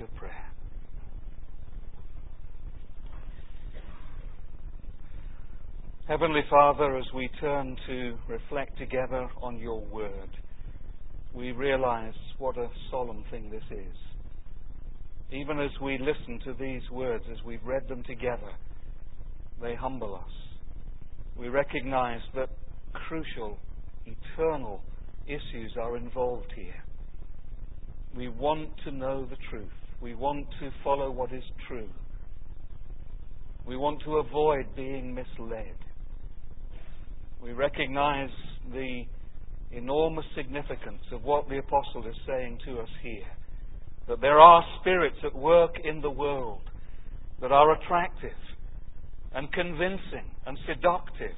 of prayer. Heavenly Father, as we turn to reflect together on your word, we realize what a solemn thing this is. Even as we listen to these words, as we've read them together, they humble us. We recognize that crucial, eternal issues are involved here. We want to know the truth. We want to follow what is true. We want to avoid being misled. We recognize the enormous significance of what the apostle is saying to us here. That there are spirits at work in the world that are attractive and convincing and seductive,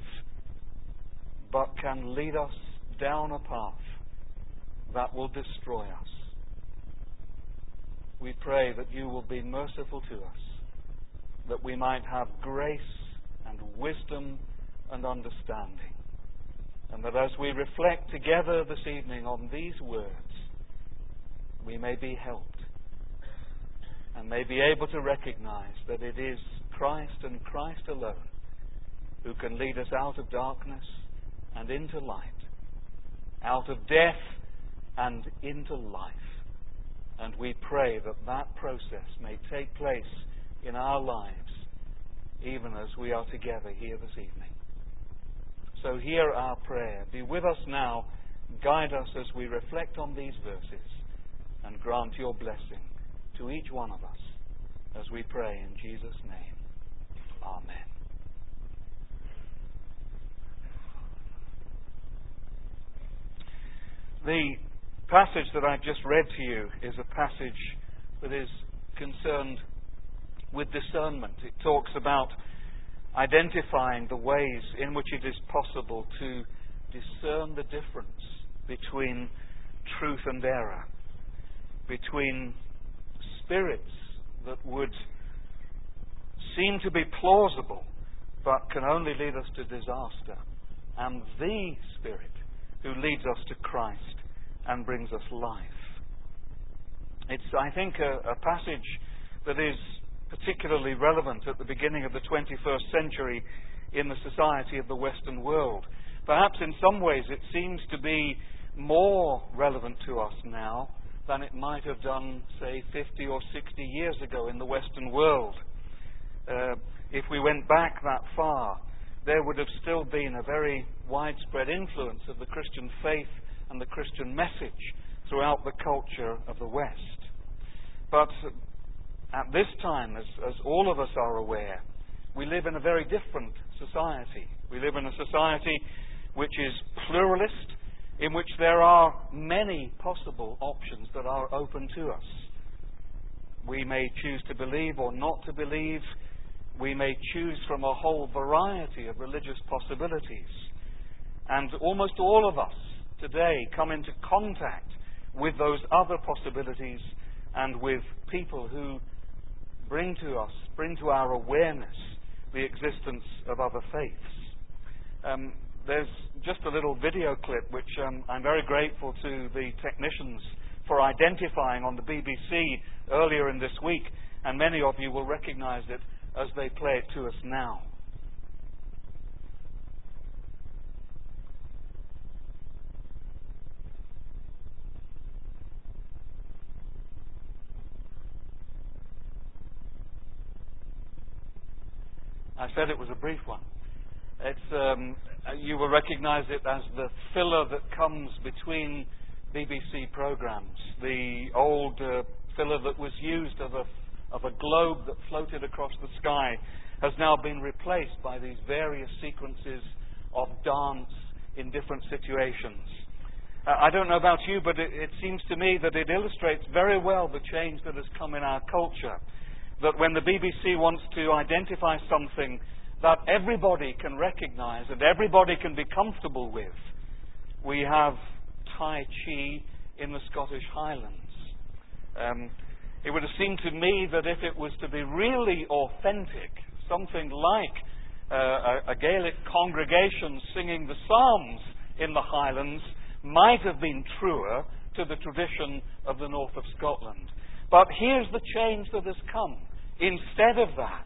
but can lead us down a path that will destroy us. We pray that you will be merciful to us, that we might have grace and wisdom and understanding. And that as we reflect together this evening on these words, we may be helped and may be able to recognize that it is Christ and Christ alone who can lead us out of darkness and into light, out of death and into life. And we pray that that process may take place in our lives even as we are together here this evening. So hear our prayer. Be with us now. Guide us as we reflect on these verses and grant your blessing to each one of us as we pray in Jesus' name. Amen. The passage that I've just read to you is a passage that is concerned with discernment. It talks about identifying the ways in which it is possible to discern the difference between truth and error, between spirits that would seem to be plausible but can only lead us to disaster, and the Spirit who leads us to Christ and brings us life. It's, I think, a, a passage that is particularly relevant at the beginning of the 21st century in the society of the Western world. Perhaps in some ways it seems to be more relevant to us now than it might have done, say, 50 or 60 years ago in the Western world. Uh, if we went back that far, there would have still been a very widespread influence of the Christian faith and the Christian message throughout the culture of the West. But at this time, as, as all of us are aware, we live in a very different society. We live in a society which is pluralist, in which there are many possible options that are open to us. We may choose to believe or not to believe. We may choose from a whole variety of religious possibilities. And almost all of us today come into contact with those other possibilities and with people who bring to us, bring to our awareness the existence of other faiths. Um, there's just a little video clip which um, I'm very grateful to the technicians for identifying on the BBC earlier in this week, and many of you will recognize it as they play it to us now. I said it was a brief one. It's, um, you will recognize it as the filler that comes between BBC programs. The old uh, filler that was used of a, of a globe that floated across the sky has now been replaced by these various sequences of dance in different situations. Uh, I don't know about you, but it, it seems to me that it illustrates very well the change that has come in our culture that when the BBC wants to identify something that everybody can recognize and everybody can be comfortable with, we have Tai Chi in the Scottish Highlands. Um, it would have seemed to me that if it was to be really authentic, something like uh, a, a Gaelic congregation singing the Psalms in the Highlands might have been truer to the tradition of the north of Scotland. But here's the change that has come. Instead of that,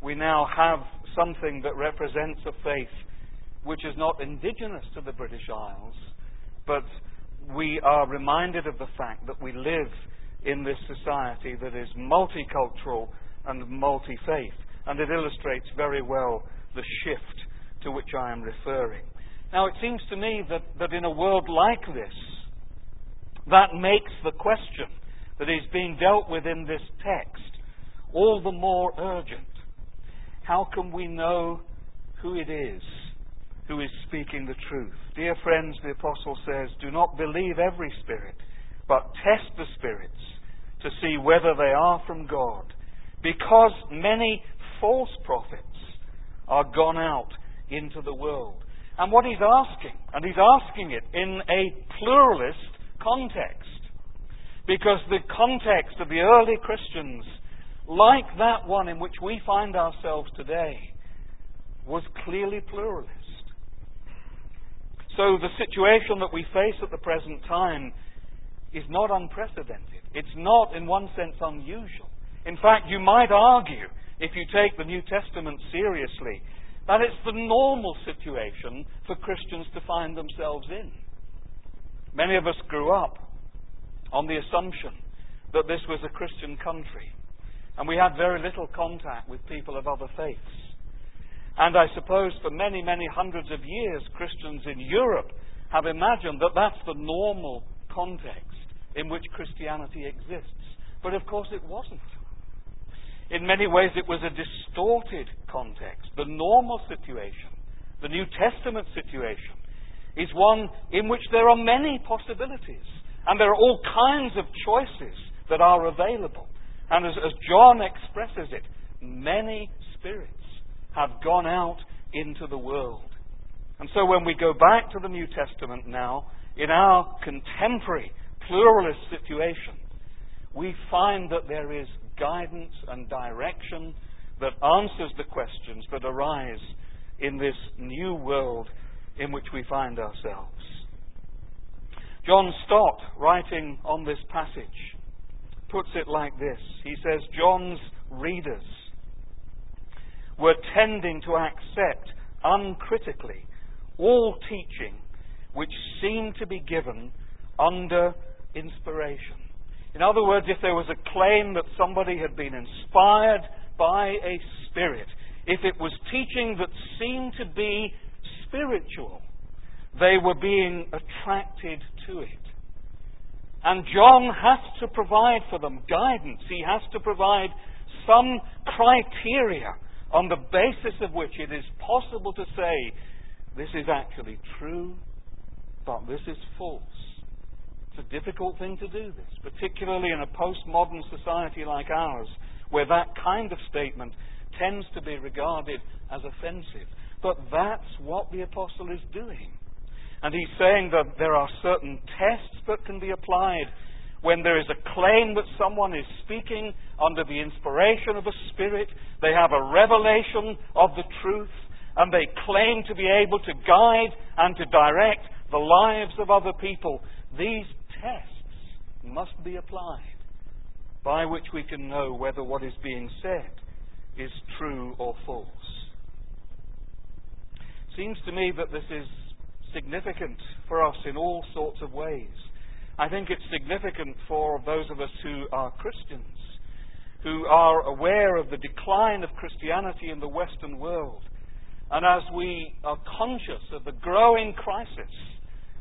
we now have something that represents a faith which is not indigenous to the British Isles, but we are reminded of the fact that we live in this society that is multicultural and multi faith. And it illustrates very well the shift to which I am referring. Now, it seems to me that, that in a world like this, that makes the question that is being dealt with in this text all the more urgent. How can we know who it is who is speaking the truth? Dear friends, the Apostle says, do not believe every spirit, but test the spirits to see whether they are from God, because many false prophets are gone out into the world. And what he's asking, and he's asking it in a pluralist context, because the context of the early Christians, like that one in which we find ourselves today, was clearly pluralist. So the situation that we face at the present time is not unprecedented. It's not, in one sense, unusual. In fact, you might argue, if you take the New Testament seriously, that it's the normal situation for Christians to find themselves in. Many of us grew up on the assumption that this was a Christian country, and we had very little contact with people of other faiths. And I suppose for many, many hundreds of years, Christians in Europe have imagined that that's the normal context in which Christianity exists. But of course it wasn't. In many ways, it was a distorted context. The normal situation, the New Testament situation, is one in which there are many possibilities. And there are all kinds of choices that are available. And as, as John expresses it, many spirits have gone out into the world. And so when we go back to the New Testament now, in our contemporary pluralist situation, we find that there is guidance and direction that answers the questions that arise in this new world in which we find ourselves. John Stott, writing on this passage, puts it like this. He says, John's readers were tending to accept uncritically all teaching which seemed to be given under inspiration. In other words, if there was a claim that somebody had been inspired by a spirit, if it was teaching that seemed to be spiritual, they were being attracted to it. And John has to provide for them guidance. He has to provide some criteria on the basis of which it is possible to say, this is actually true, but this is false. It's a difficult thing to do this, particularly in a postmodern society like ours, where that kind of statement tends to be regarded as offensive. But that's what the apostle is doing. And he's saying that there are certain tests that can be applied when there is a claim that someone is speaking under the inspiration of a spirit, they have a revelation of the truth, and they claim to be able to guide and to direct the lives of other people. These tests must be applied by which we can know whether what is being said is true or false. Seems to me that this is significant for us in all sorts of ways. I think it's significant for those of us who are Christians, who are aware of the decline of Christianity in the Western world, and as we are conscious of the growing crisis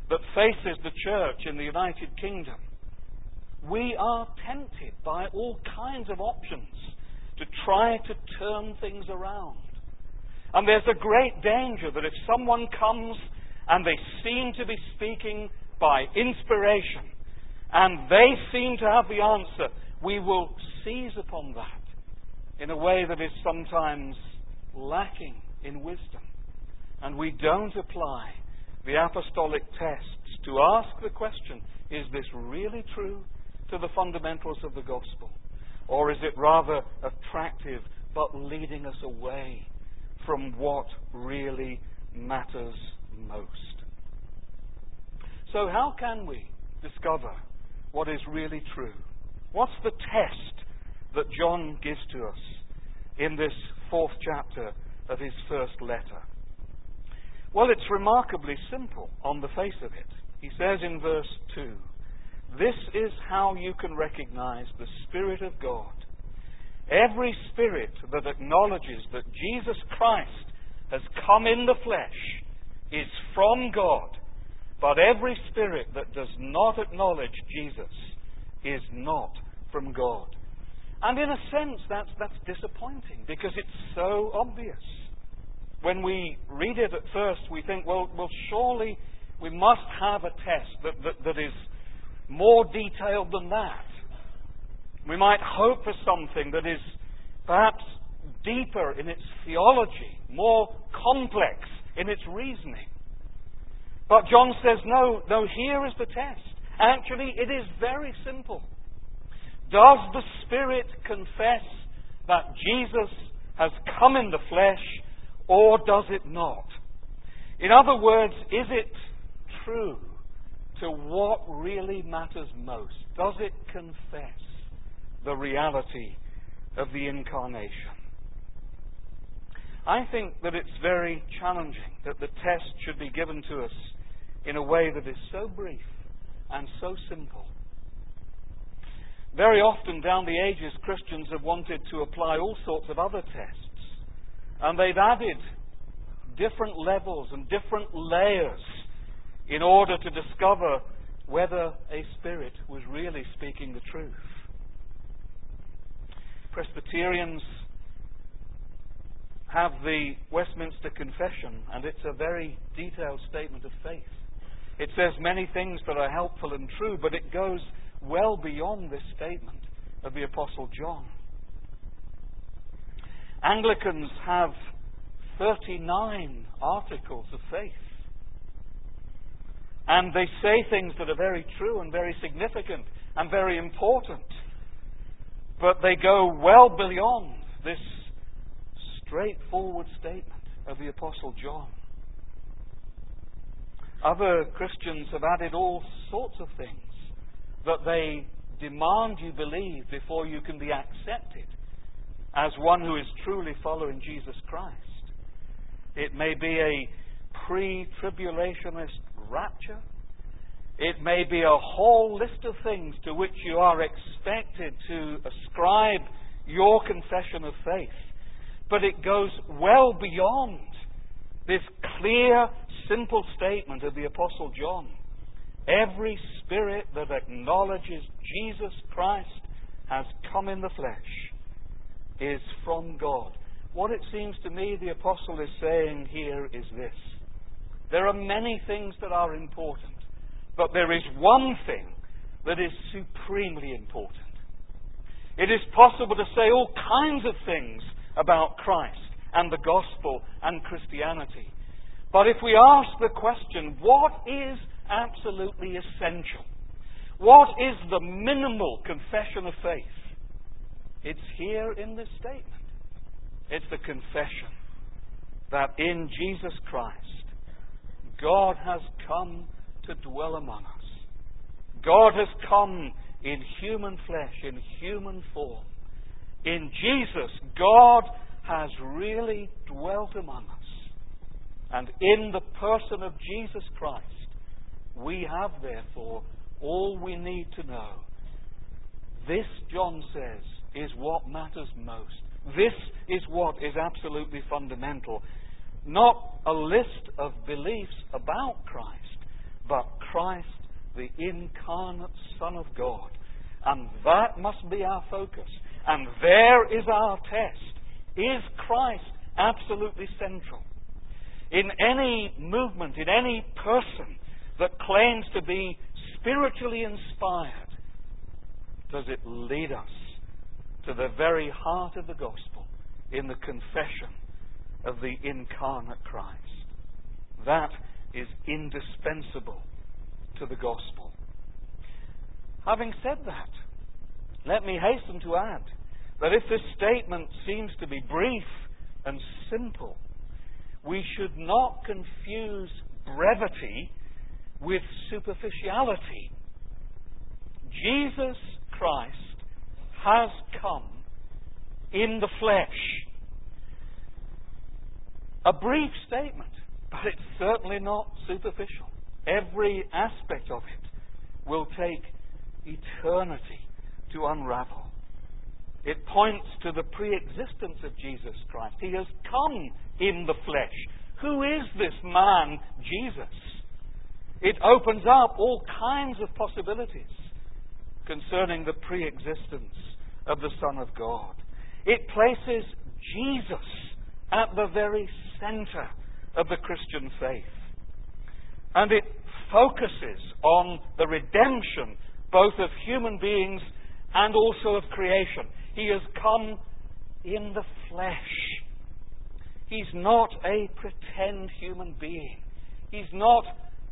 that faces the church in the United Kingdom, we are tempted by all kinds of options to try to turn things around. And there's a great danger that if someone comes and they seem to be speaking by inspiration and they seem to have the answer, we will seize upon that in a way that is sometimes lacking in wisdom. And we don't apply the apostolic tests to ask the question is this really true to the fundamentals of the gospel? Or is it rather attractive but leading us away from what really matters most? So, how can we discover what is really true? What's the test that John gives to us in this fourth chapter of his first letter? Well, it's remarkably simple on the face of it. He says in verse 2 This is how you can recognize the Spirit of God. Every spirit that acknowledges that Jesus Christ has come in the flesh is from God, but every spirit that does not acknowledge Jesus is not from God. And in a sense, that's, that's disappointing because it's so obvious. When we read it at first, we think, well, well surely we must have a test that, that, that is more detailed than that. We might hope for something that is perhaps deeper in its theology, more complex in its reasoning. But John says, no, no, here is the test. Actually, it is very simple. Does the Spirit confess that Jesus has come in the flesh, or does it not? In other words, is it true to what really matters most? Does it confess the reality of the incarnation? I think that it's very challenging that the test should be given to us in a way that is so brief and so simple. Very often down the ages, Christians have wanted to apply all sorts of other tests, and they've added different levels and different layers in order to discover whether a spirit was really speaking the truth. Presbyterians have the Westminster Confession, and it's a very detailed statement of faith. It says many things that are helpful and true, but it goes well beyond this statement of the Apostle John. Anglicans have 39 articles of faith. And they say things that are very true and very significant and very important. But they go well beyond this straightforward statement of the Apostle John. Other Christians have added all sorts of things that they demand you believe before you can be accepted as one who is truly following Jesus Christ. It may be a pre tribulationist rapture. It may be a whole list of things to which you are expected to ascribe your confession of faith. But it goes well beyond this clear, simple statement of the Apostle John. Every spirit that acknowledges Jesus Christ has come in the flesh is from God. What it seems to me the Apostle is saying here is this there are many things that are important, but there is one thing that is supremely important. It is possible to say all kinds of things about Christ and the gospel and Christianity. But if we ask the question, what is absolutely essential? What is the minimal confession of faith? It's here in this statement. It's the confession that in Jesus Christ, God has come to dwell among us. God has come in human flesh, in human form. In Jesus, God has really dwelt among us. And in the person of Jesus Christ, we have therefore all we need to know. This, John says, is what matters most. This is what is absolutely fundamental. Not a list of beliefs about Christ, but Christ, the incarnate Son of God. And that must be our focus. And there is our test. Is Christ absolutely central? In any movement, in any person that claims to be spiritually inspired, does it lead us to the very heart of the gospel in the confession of the incarnate Christ. That is indispensable to the gospel. Having said that, let me hasten to add that if this statement seems to be brief and simple, we should not confuse brevity with superficiality. Jesus Christ has come in the flesh. A brief statement, but it's certainly not superficial. Every aspect of it will take eternity to unravel. It points to the pre existence of Jesus Christ. He has come in the flesh. Who is this man, Jesus? It opens up all kinds of possibilities concerning the pre existence of the Son of God. It places Jesus at the very center of the Christian faith. And it focuses on the redemption both of human beings and also of creation. He has come in the flesh. He's not a pretend human being. He's not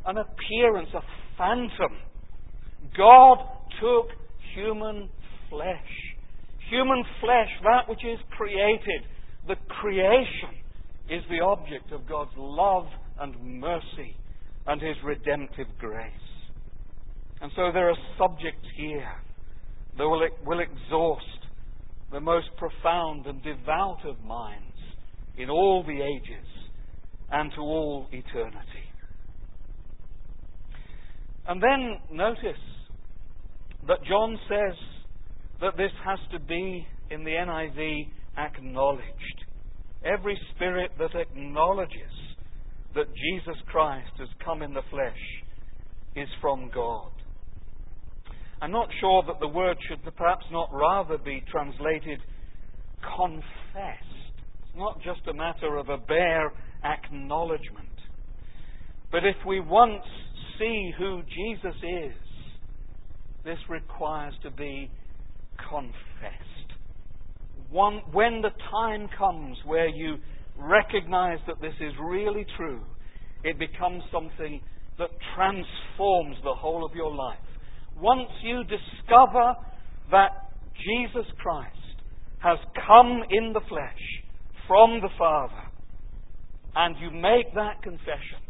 an appearance, a phantom. God took human flesh. Human flesh, that which is created, the creation, is the object of God's love and mercy and His redemptive grace. And so there are subjects here that will, will exhaust the most profound and devout of minds in all the ages and to all eternity. And then notice that John says that this has to be, in the NIV, acknowledged. Every spirit that acknowledges that Jesus Christ has come in the flesh is from God. I'm not sure that the word should perhaps not rather be translated confessed. It's not just a matter of a bare acknowledgement. But if we once see who Jesus is, this requires to be confessed. One, when the time comes where you recognize that this is really true, it becomes something that transforms the whole of your life. Once you discover that Jesus Christ has come in the flesh from the Father, and you make that confession,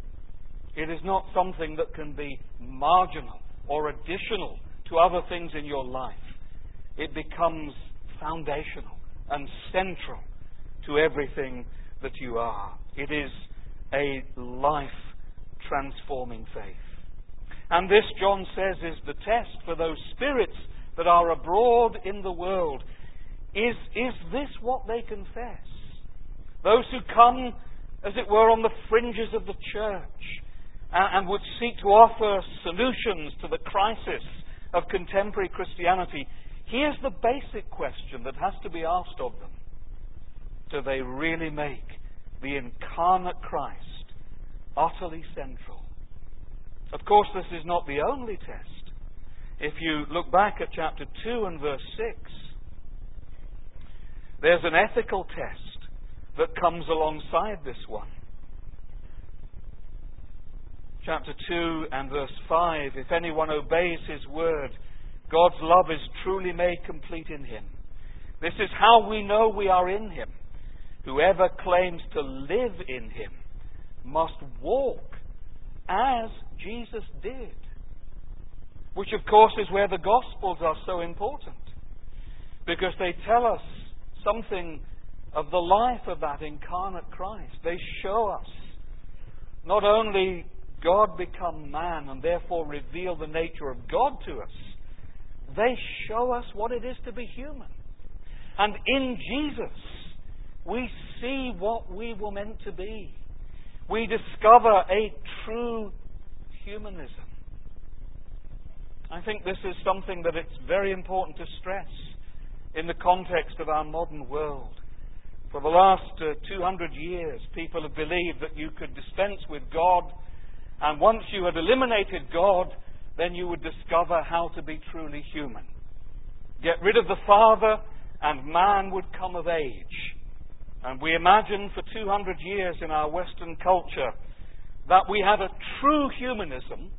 it is not something that can be marginal or additional to other things in your life. It becomes foundational and central to everything that you are. It is a life transforming faith. And this, John says, is the test for those spirits that are abroad in the world. Is, is this what they confess? Those who come, as it were, on the fringes of the church and, and would seek to offer solutions to the crisis of contemporary Christianity, here's the basic question that has to be asked of them. Do they really make the incarnate Christ utterly central? Of course, this is not the only test. If you look back at chapter 2 and verse 6, there's an ethical test that comes alongside this one chapter 2 and verse 5 If anyone obeys his word, God's love is truly made complete in him. This is how we know we are in him. Whoever claims to live in him must walk as Jesus did. Which, of course, is where the Gospels are so important. Because they tell us something of the life of that incarnate Christ. They show us not only God become man and therefore reveal the nature of God to us, they show us what it is to be human. And in Jesus, we see what we were meant to be. We discover a true humanism. I think this is something that it's very important to stress in the context of our modern world. For the last uh, 200 years, people have believed that you could dispense with God and once you had eliminated God, then you would discover how to be truly human. Get rid of the Father, and man would come of age. And we imagine for 200 years in our Western culture that we had a true humanism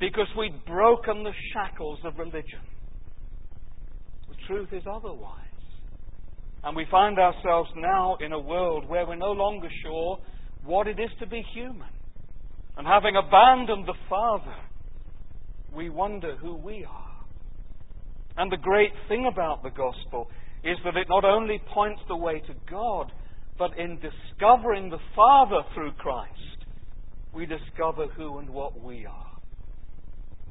because we'd broken the shackles of religion. The truth is otherwise. And we find ourselves now in a world where we're no longer sure what it is to be human. And having abandoned the Father, we wonder who we are. And the great thing about the gospel is that it not only points the way to God, but in discovering the Father through Christ, we discover who and what we are.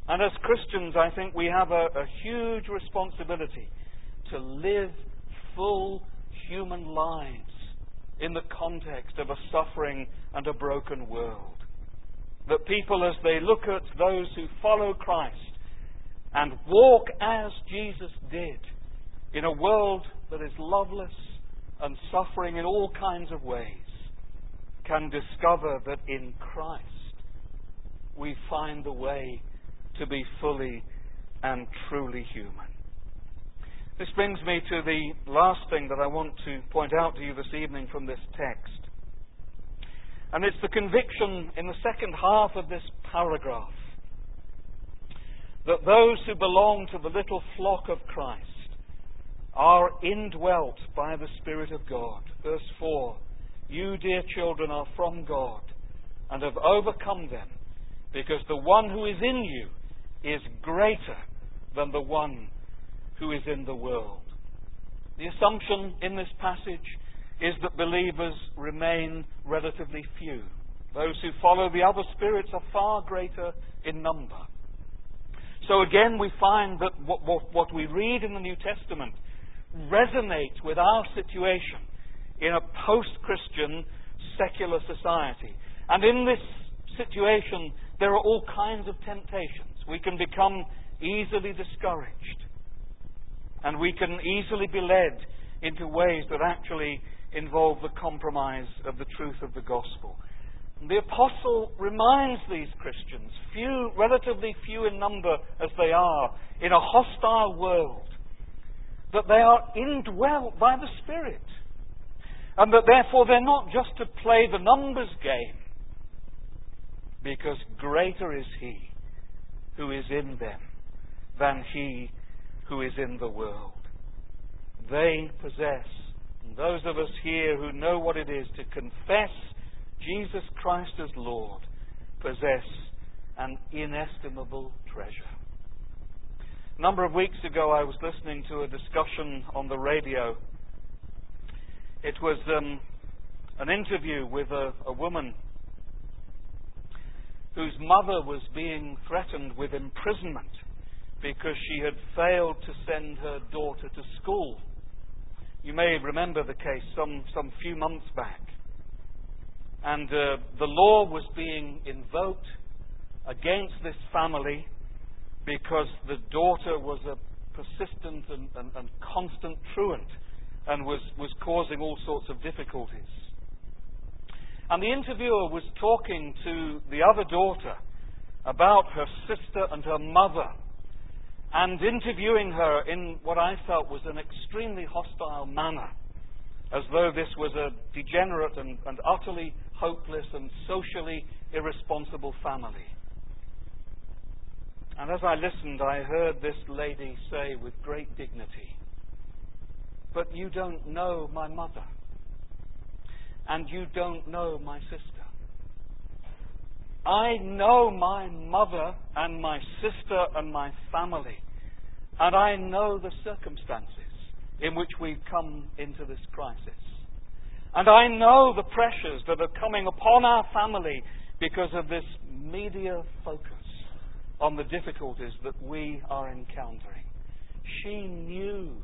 And as Christians, I think we have a, a huge responsibility to live full human lives in the context of a suffering and a broken world. That people, as they look at those who follow Christ and walk as Jesus did in a world that is loveless and suffering in all kinds of ways, can discover that in Christ we find the way to be fully and truly human. This brings me to the last thing that I want to point out to you this evening from this text. And it's the conviction in the second half of this paragraph that those who belong to the little flock of Christ are indwelt by the Spirit of God. Verse 4 You, dear children, are from God and have overcome them, because the one who is in you is greater than the one who is in the world. The assumption in this passage is that believers remain relatively few. Those who follow the other spirits are far greater in number. So again, we find that what, what, what we read in the New Testament resonates with our situation in a post Christian secular society. And in this situation, there are all kinds of temptations. We can become easily discouraged. And we can easily be led into ways that actually involve the compromise of the truth of the gospel. The apostle reminds these Christians, few, relatively few in number as they are, in a hostile world, that they are indwelt by the Spirit. And that therefore they're not just to play the numbers game, because greater is He who is in them than He who is in the world. They possess, and those of us here who know what it is to confess Jesus Christ as Lord, possess an inestimable treasure. A number of weeks ago, I was listening to a discussion on the radio. It was um, an interview with a, a woman whose mother was being threatened with imprisonment because she had failed to send her daughter to school. You may remember the case some, some few months back. And uh, the law was being invoked against this family because the daughter was a persistent and, and, and constant truant and was, was causing all sorts of difficulties. And the interviewer was talking to the other daughter about her sister and her mother and interviewing her in what I felt was an extremely hostile manner, as though this was a degenerate and, and utterly hopeless and socially irresponsible family. And as I listened, I heard this lady say with great dignity, But you don't know my mother, and you don't know my sister. I know my mother and my sister and my family, and I know the circumstances in which we've come into this crisis. And I know the pressures that are coming upon our family because of this media focus on the difficulties that we are encountering. She knew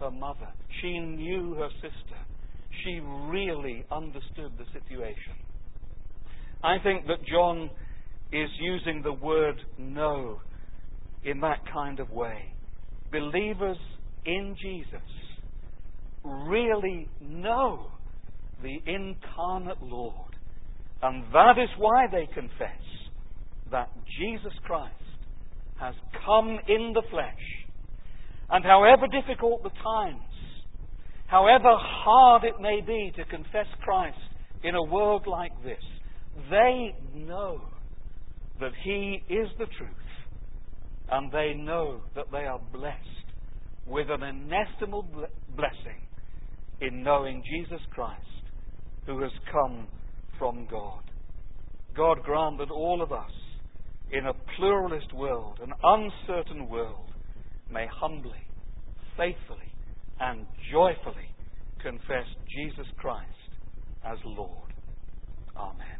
her mother. She knew her sister. She really understood the situation. I think that John is using the word know in that kind of way. Believers in Jesus really know the incarnate Lord. And that is why they confess that Jesus Christ has come in the flesh. And however difficult the times, however hard it may be to confess Christ in a world like this, they know that He is the truth, and they know that they are blessed with an inestimable blessing in knowing Jesus Christ, who has come from God. God grant that all of us, in a pluralist world, an uncertain world, may humbly, faithfully, and joyfully confess Jesus Christ as Lord. Amen.